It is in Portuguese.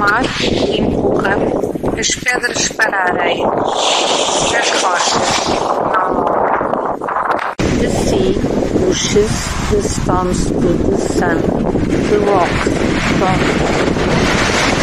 mar empurra as pedras para a areia. As rochas ao assim, longo The sea pushes the stones to the sun.